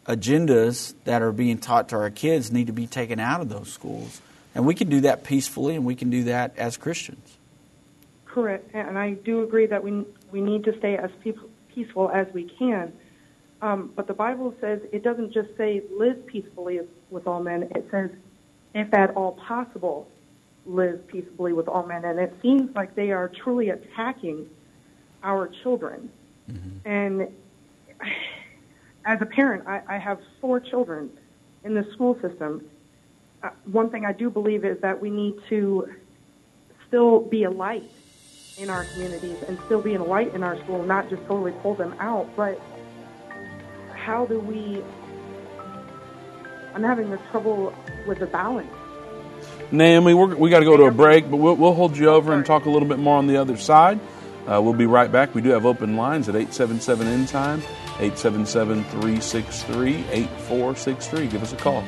agendas that are being taught to our kids need to be taken out of those schools. And we can do that peacefully and we can do that as Christians. Correct. And I do agree that we, we need to stay as peaceful as we can. Um, but the Bible says it doesn't just say live peacefully with all men, it says, if at all possible, live peaceably with all men. And it seems like they are truly attacking our children. Mm-hmm. And as a parent, I, I have four children in the school system. Uh, one thing I do believe is that we need to still be a light in our communities and still be a light in our school, not just totally pull them out. But how do we? I'm having the trouble with the balance Naomi, we're, we got to go to a break, but we'll, we'll hold you over and talk a little bit more on the other side. Uh, we'll be right back. We do have open lines at 877 End Time, 877 363 8463. Give us a call.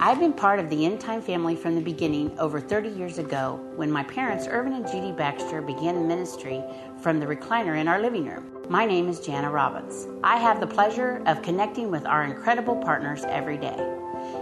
I've been part of the End Time family from the beginning over 30 years ago when my parents, Irvin and Judy Baxter, began ministry from the recliner in our living room. My name is Jana Robbins. I have the pleasure of connecting with our incredible partners every day.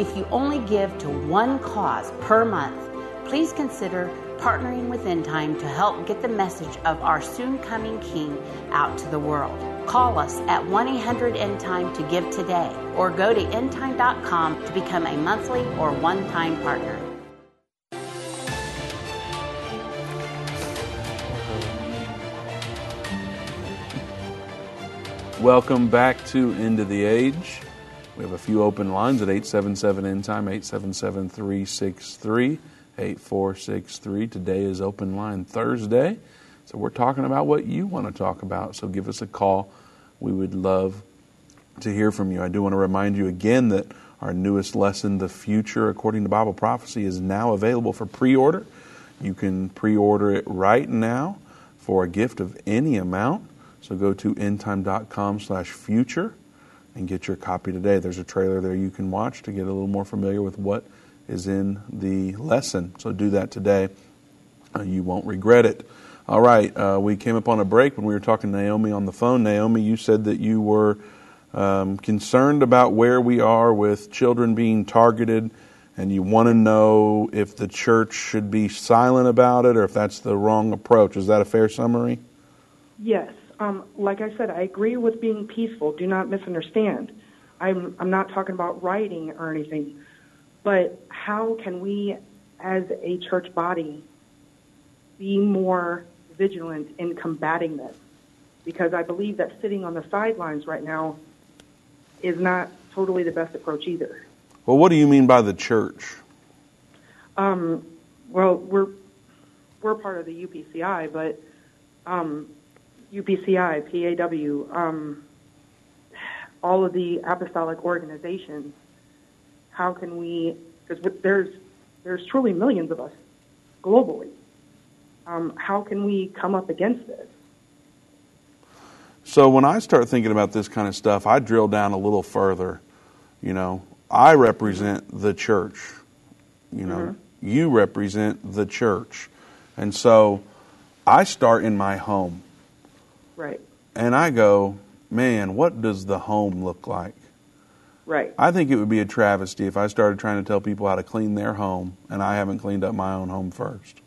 If you only give to one cause per month, please consider partnering with End Time to help get the message of our soon coming King out to the world. Call us at 1 800 End Time to give today or go to endtime.com to become a monthly or one time partner. Welcome back to End of the Age. We have a few open lines at 877 End Time, 877 363 8463. Today is Open Line Thursday. So we're talking about what you want to talk about. So give us a call. We would love to hear from you. I do want to remind you again that our newest lesson, The Future According to Bible Prophecy, is now available for pre order. You can pre order it right now for a gift of any amount. So go to endtime.com slash future and get your copy today. There's a trailer there you can watch to get a little more familiar with what is in the lesson. So do that today. Uh, you won't regret it. All right, uh, we came up on a break when we were talking to Naomi on the phone. Naomi, you said that you were um, concerned about where we are with children being targeted, and you want to know if the church should be silent about it or if that's the wrong approach. Is that a fair summary? Yes. Um, like I said, I agree with being peaceful. Do not misunderstand. I'm, I'm not talking about rioting or anything, but how can we, as a church body, be more vigilant in combating this? Because I believe that sitting on the sidelines right now is not totally the best approach either. Well, what do you mean by the church? Um, well, we're we're part of the UPCI, but um, UPCI, PAW, um, all of the apostolic organizations. How can we? Because there's there's truly millions of us globally. Um, how can we come up against this? So when I start thinking about this kind of stuff, I drill down a little further. You know, I represent the church. You know, mm-hmm. you represent the church. And so I start in my home. Right. And I go, man, what does the home look like? Right. I think it would be a travesty if I started trying to tell people how to clean their home and I haven't cleaned up my own home first.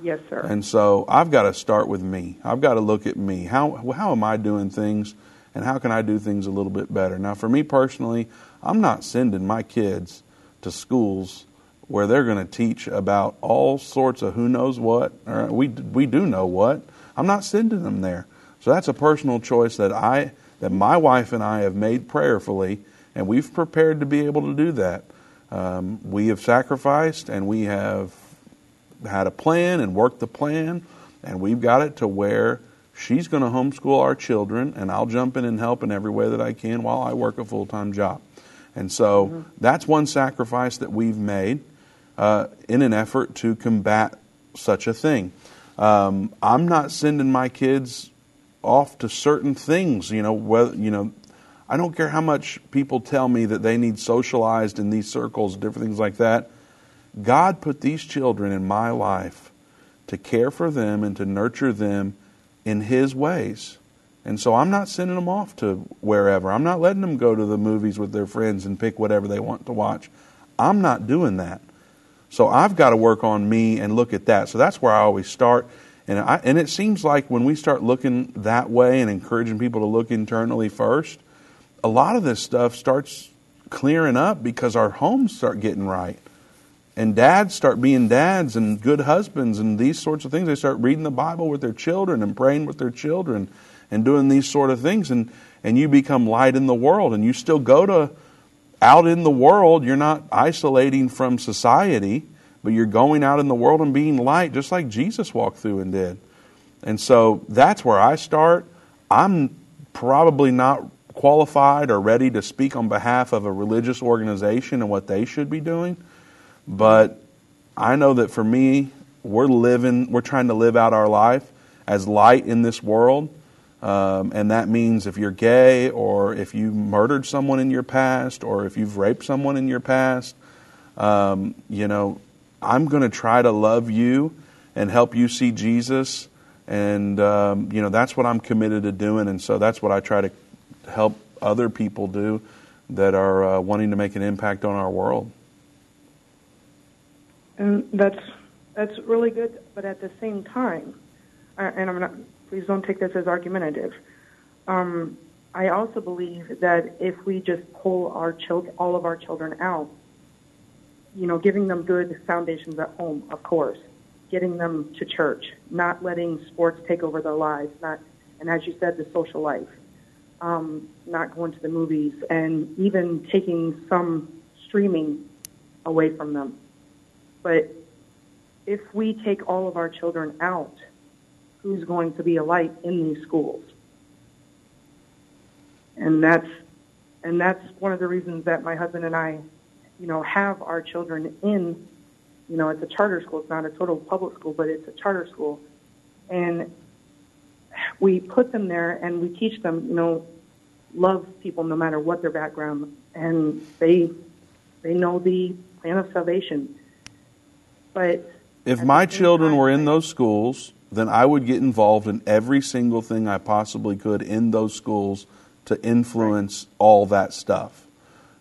Yes, sir. And so I've got to start with me. I've got to look at me. How how am I doing things and how can I do things a little bit better? Now, for me personally, I'm not sending my kids to schools where they're going to teach about all sorts of who knows what, or we we do know what. I'm not sending them there. So that's a personal choice that I that my wife and I have made prayerfully, and we've prepared to be able to do that. Um, we have sacrificed, and we have had a plan and worked the plan, and we've got it to where she's going to homeschool our children, and I'll jump in and help in every way that I can while I work a full time job. And so mm-hmm. that's one sacrifice that we've made uh, in an effort to combat such a thing. Um, I'm not sending my kids off to certain things, you know, whether, you know, I don't care how much people tell me that they need socialized in these circles, different things like that. God put these children in my life to care for them and to nurture them in His ways. And so I'm not sending them off to wherever. I'm not letting them go to the movies with their friends and pick whatever they want to watch. I'm not doing that. So I've got to work on me and look at that. So that's where I always start. And, I, and it seems like when we start looking that way and encouraging people to look internally first, a lot of this stuff starts clearing up because our homes start getting right and dads start being dads and good husbands and these sorts of things. They start reading the Bible with their children and praying with their children and doing these sort of things. And, and you become light in the world and you still go to out in the world. You're not isolating from society, but you're going out in the world and being light just like Jesus walked through and did. And so that's where I start. I'm probably not qualified or ready to speak on behalf of a religious organization and what they should be doing. But I know that for me, we're living, we're trying to live out our life as light in this world. Um, and that means if you're gay or if you murdered someone in your past or if you've raped someone in your past, um, you know, I'm going to try to love you and help you see Jesus. And, um, you know, that's what I'm committed to doing. And so that's what I try to help other people do that are uh, wanting to make an impact on our world and that's that's really good. But at the same time, and I'm not. Please don't take this as argumentative. Um, I also believe that if we just pull our children, all of our children out, you know, giving them good foundations at home, of course, getting them to church, not letting sports take over their lives, not, and as you said, the social life, um, not going to the movies, and even taking some streaming away from them. But if we take all of our children out, who's going to be a light in these schools? And that's and that's one of the reasons that my husband and I, you know, have our children in, you know, it's a charter school. It's not a total public school, but it's a charter school, and we put them there and we teach them, you know, love people no matter what their background, and they they know the plan of salvation. But if my children were in those schools, then I would get involved in every single thing I possibly could in those schools to influence right. all that stuff.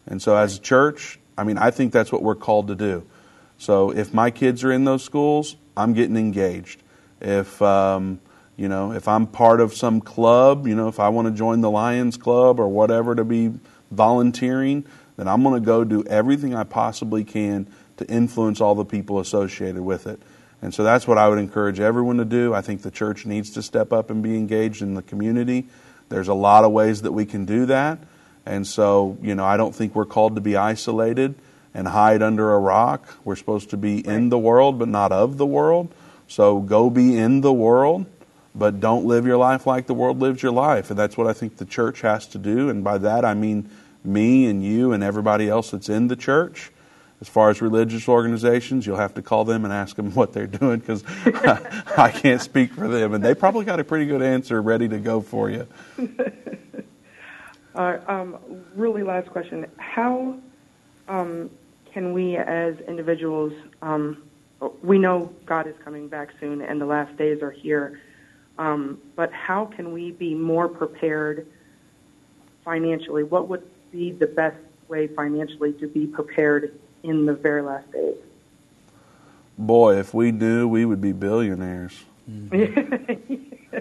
And so, as a church, I mean, I think that's what we're called to do. So, if my kids are in those schools, I'm getting engaged. If um, you know, if I'm part of some club, you know, if I want to join the Lions Club or whatever to be volunteering, then I'm going to go do everything I possibly can to influence all the people associated with it. And so that's what I would encourage everyone to do. I think the church needs to step up and be engaged in the community. There's a lot of ways that we can do that. And so, you know, I don't think we're called to be isolated and hide under a rock. We're supposed to be in the world, but not of the world. So go be in the world, but don't live your life like the world lives your life. And that's what I think the church has to do. And by that, I mean me and you and everybody else that's in the church. As far as religious organizations, you'll have to call them and ask them *laughs* what they're doing because I, *laughs* I can't speak for them. And they probably got a pretty good answer ready to go for you. *laughs* uh, um, really, last question. How um, can we as individuals, um, we know God is coming back soon and the last days are here, um, but how can we be more prepared financially? What would be the best way financially to be prepared in the very last days? Boy, if we knew, we would be billionaires. Mm-hmm.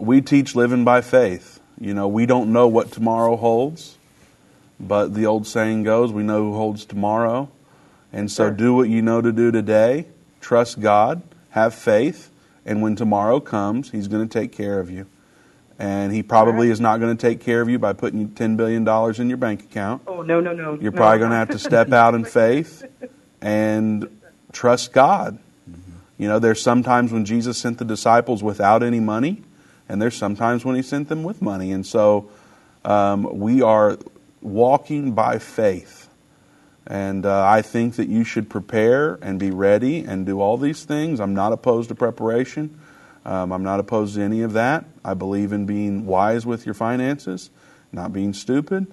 we teach living by faith. You know, we don't know what tomorrow holds. But the old saying goes, we know who holds tomorrow. And so do what you know to do today. Trust God, have faith, and when tomorrow comes, He's going to take care of you. And He probably is not going to take care of you by putting $10 billion in your bank account. Oh, no, no, no. You're no. probably going to have to step out in *laughs* faith and trust God. Mm-hmm. You know, there's sometimes when Jesus sent the disciples without any money, and there's sometimes when He sent them with money. And so um, we are walking by faith. And uh, I think that you should prepare and be ready and do all these things. I'm not opposed to preparation. Um, I'm not opposed to any of that. I believe in being wise with your finances, not being stupid.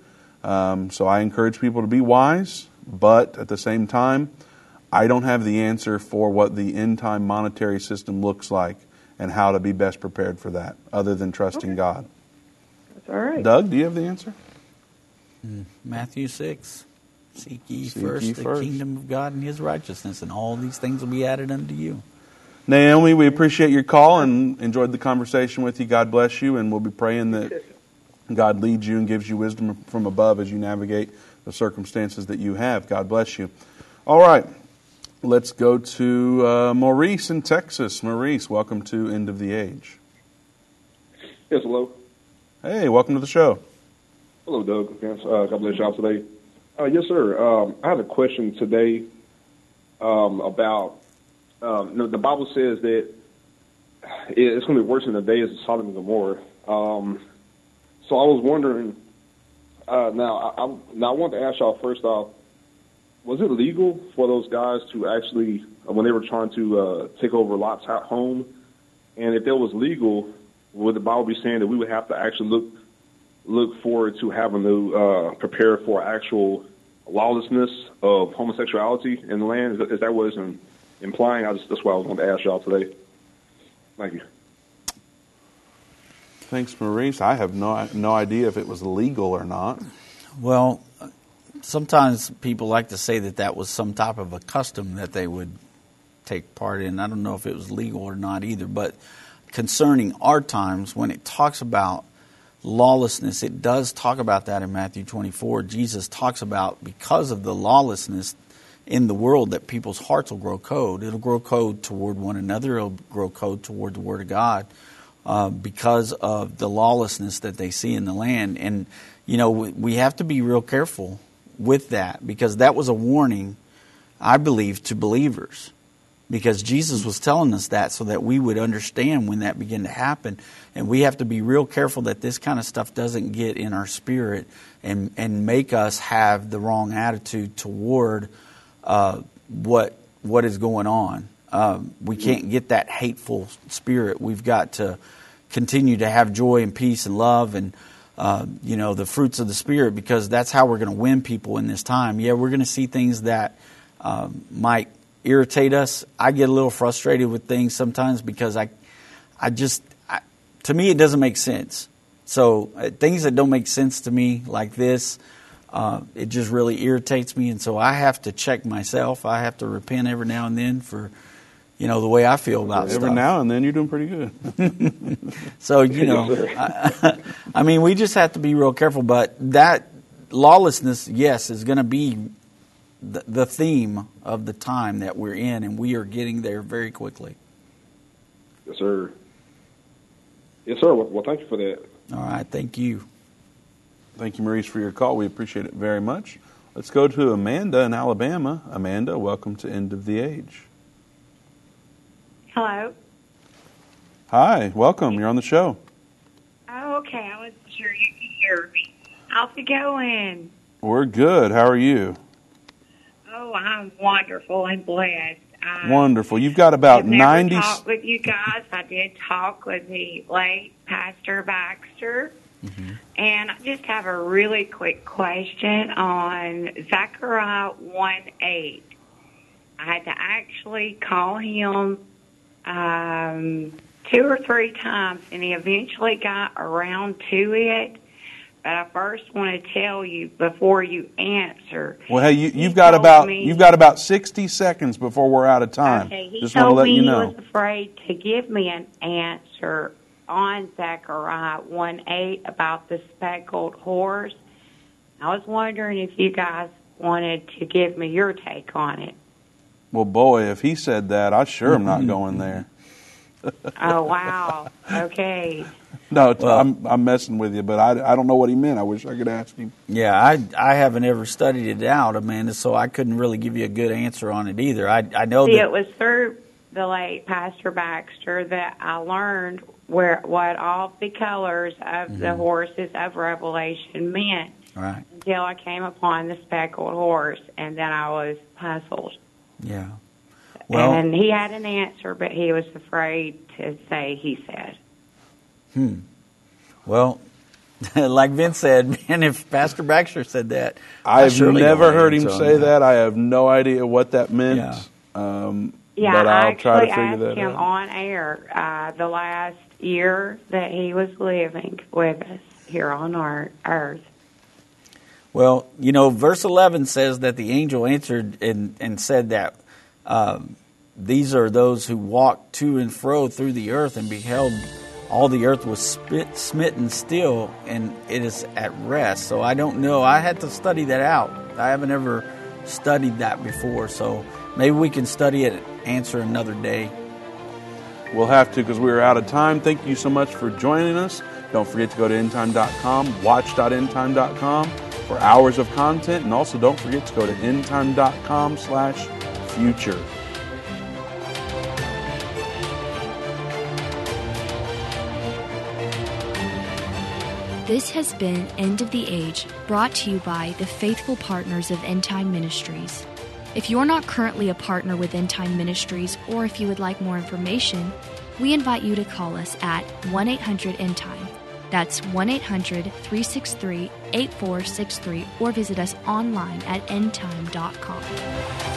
Um, so I encourage people to be wise, but at the same time, I don't have the answer for what the end time monetary system looks like and how to be best prepared for that, other than trusting okay. God. That's all right. Doug, do you have the answer? Mm. Matthew 6. Seek ye Seek first ye the first. kingdom of God and his righteousness, and all these things will be added unto you. Naomi, we appreciate your call and enjoyed the conversation with you. God bless you, and we'll be praying that God leads you and gives you wisdom from above as you navigate the circumstances that you have. God bless you. All right, let's go to uh, Maurice in Texas. Maurice, welcome to End of the Age. Yes, hello. Hey, welcome to the show. Hello, Doug. Yes, uh, God bless y'all today. Uh, yes, sir. Um, I have a question today um, about um, the Bible says that it's going to be worse in the days of Sodom and Gomorrah. Um, so I was wondering. Uh, now, I, I, now I want to ask y'all first off: Was it legal for those guys to actually, when they were trying to uh, take over Lot's home, and if it was legal, would the Bible be saying that we would have to actually look look forward to having to uh, prepare for actual lawlessness of homosexuality in the land? Is, that what it's implying? I just, that's what I was going to ask y'all today. Thank you. Thanks, Maurice. I have no no idea if it was legal or not. Well, sometimes people like to say that that was some type of a custom that they would take part in. I don't know if it was legal or not either, but concerning our times, when it talks about lawlessness. It does talk about that in Matthew 24. Jesus talks about because of the lawlessness in the world that people's hearts will grow cold. It'll grow cold toward one another. It'll grow cold toward the Word of God uh, because of the lawlessness that they see in the land. And you know we, we have to be real careful with that because that was a warning, I believe, to believers because Jesus was telling us that so that we would understand when that began to happen. And we have to be real careful that this kind of stuff doesn't get in our spirit and, and make us have the wrong attitude toward uh, what, what is going on. Um, we can't get that hateful spirit. We've got to continue to have joy and peace and love and uh, you know, the fruits of the Spirit because that's how we're going to win people in this time. Yeah, we're going to see things that um, might irritate us. I get a little frustrated with things sometimes because I, I just, I, to me, it doesn't make sense. So uh, things that don't make sense to me, like this, uh, it just really irritates me, and so I have to check myself. I have to repent every now and then for, you know, the way I feel about Every stuff. now and then, you're doing pretty good. *laughs* So you know, I, *laughs* I mean, we just have to be real careful. But that lawlessness, yes, is going to be the, the theme of the time that we're in, and we are getting there very quickly. Yes, sir. Yes, sir. Well, well, thank you for that. All right, thank you. Thank you, Maurice, for your call. We appreciate it very much. Let's go to Amanda in Alabama. Amanda, welcome to End of the Age. Hello. Hi, welcome. You're on the show. Oh, okay. I wasn't sure you could hear me. How's it going? We're good. How are you? Oh, I'm wonderful and blessed. I, Wonderful. You've got about 90. talked with you guys. I did talk with the late Pastor Baxter. Mm-hmm. And I just have a really quick question on Zechariah 1 8. I had to actually call him um, two or three times, and he eventually got around to it. But I first want to tell you before you answer. Well, hey, you, you've got about me- you've got about 60 seconds before we're out of time. Okay, he Just want to let me you he know. was afraid to give me an answer on Zechariah 1 8 about the speckled horse. I was wondering if you guys wanted to give me your take on it. Well, boy, if he said that, I sure am not going there. Oh, wow. Okay. *laughs* No, it's- I'm I'm messing with you, but I, I don't know what he meant. I wish I could ask him. Yeah, I I haven't ever studied it out, Amanda, so I couldn't really give you a good answer on it either. I I know See, that it was through the late Pastor Baxter that I learned where what all the colors of the Mhm. horses of Revelation meant. right. until I came upon the speckled horse, and then I was puzzled. Yeah. Well, and he had an answer, but he was afraid to say he said. Hmm. Well, *laughs* like Vince said, man, if Pastor Baxter said that, I I've never heard him say that. I have no idea what that meant. Yeah. Um, Yeah, but I I'll try to figure asked that him out. on air uh, the last year that he was living with us here on our earth. Well, you know, verse 11 says that the angel answered and, and said that um, these are those who walked to and fro through the earth and beheld all the earth was spit, smitten still and it is at rest. So I don't know. I had to study that out. I haven't ever studied that before. So maybe we can study it answer another day. We'll have to because we're out of time. Thank you so much for joining us. Don't forget to go to endtime.com, watch.endtime.com for hours of content, and also don't forget to go to endtime.com slash future. This has been End of the Age, brought to you by the faithful partners of End Time Ministries. If you're not currently a partner with End Time Ministries, or if you would like more information, we invite you to call us at 1 800 End Time. That's 1 800 363 8463, or visit us online at endtime.com.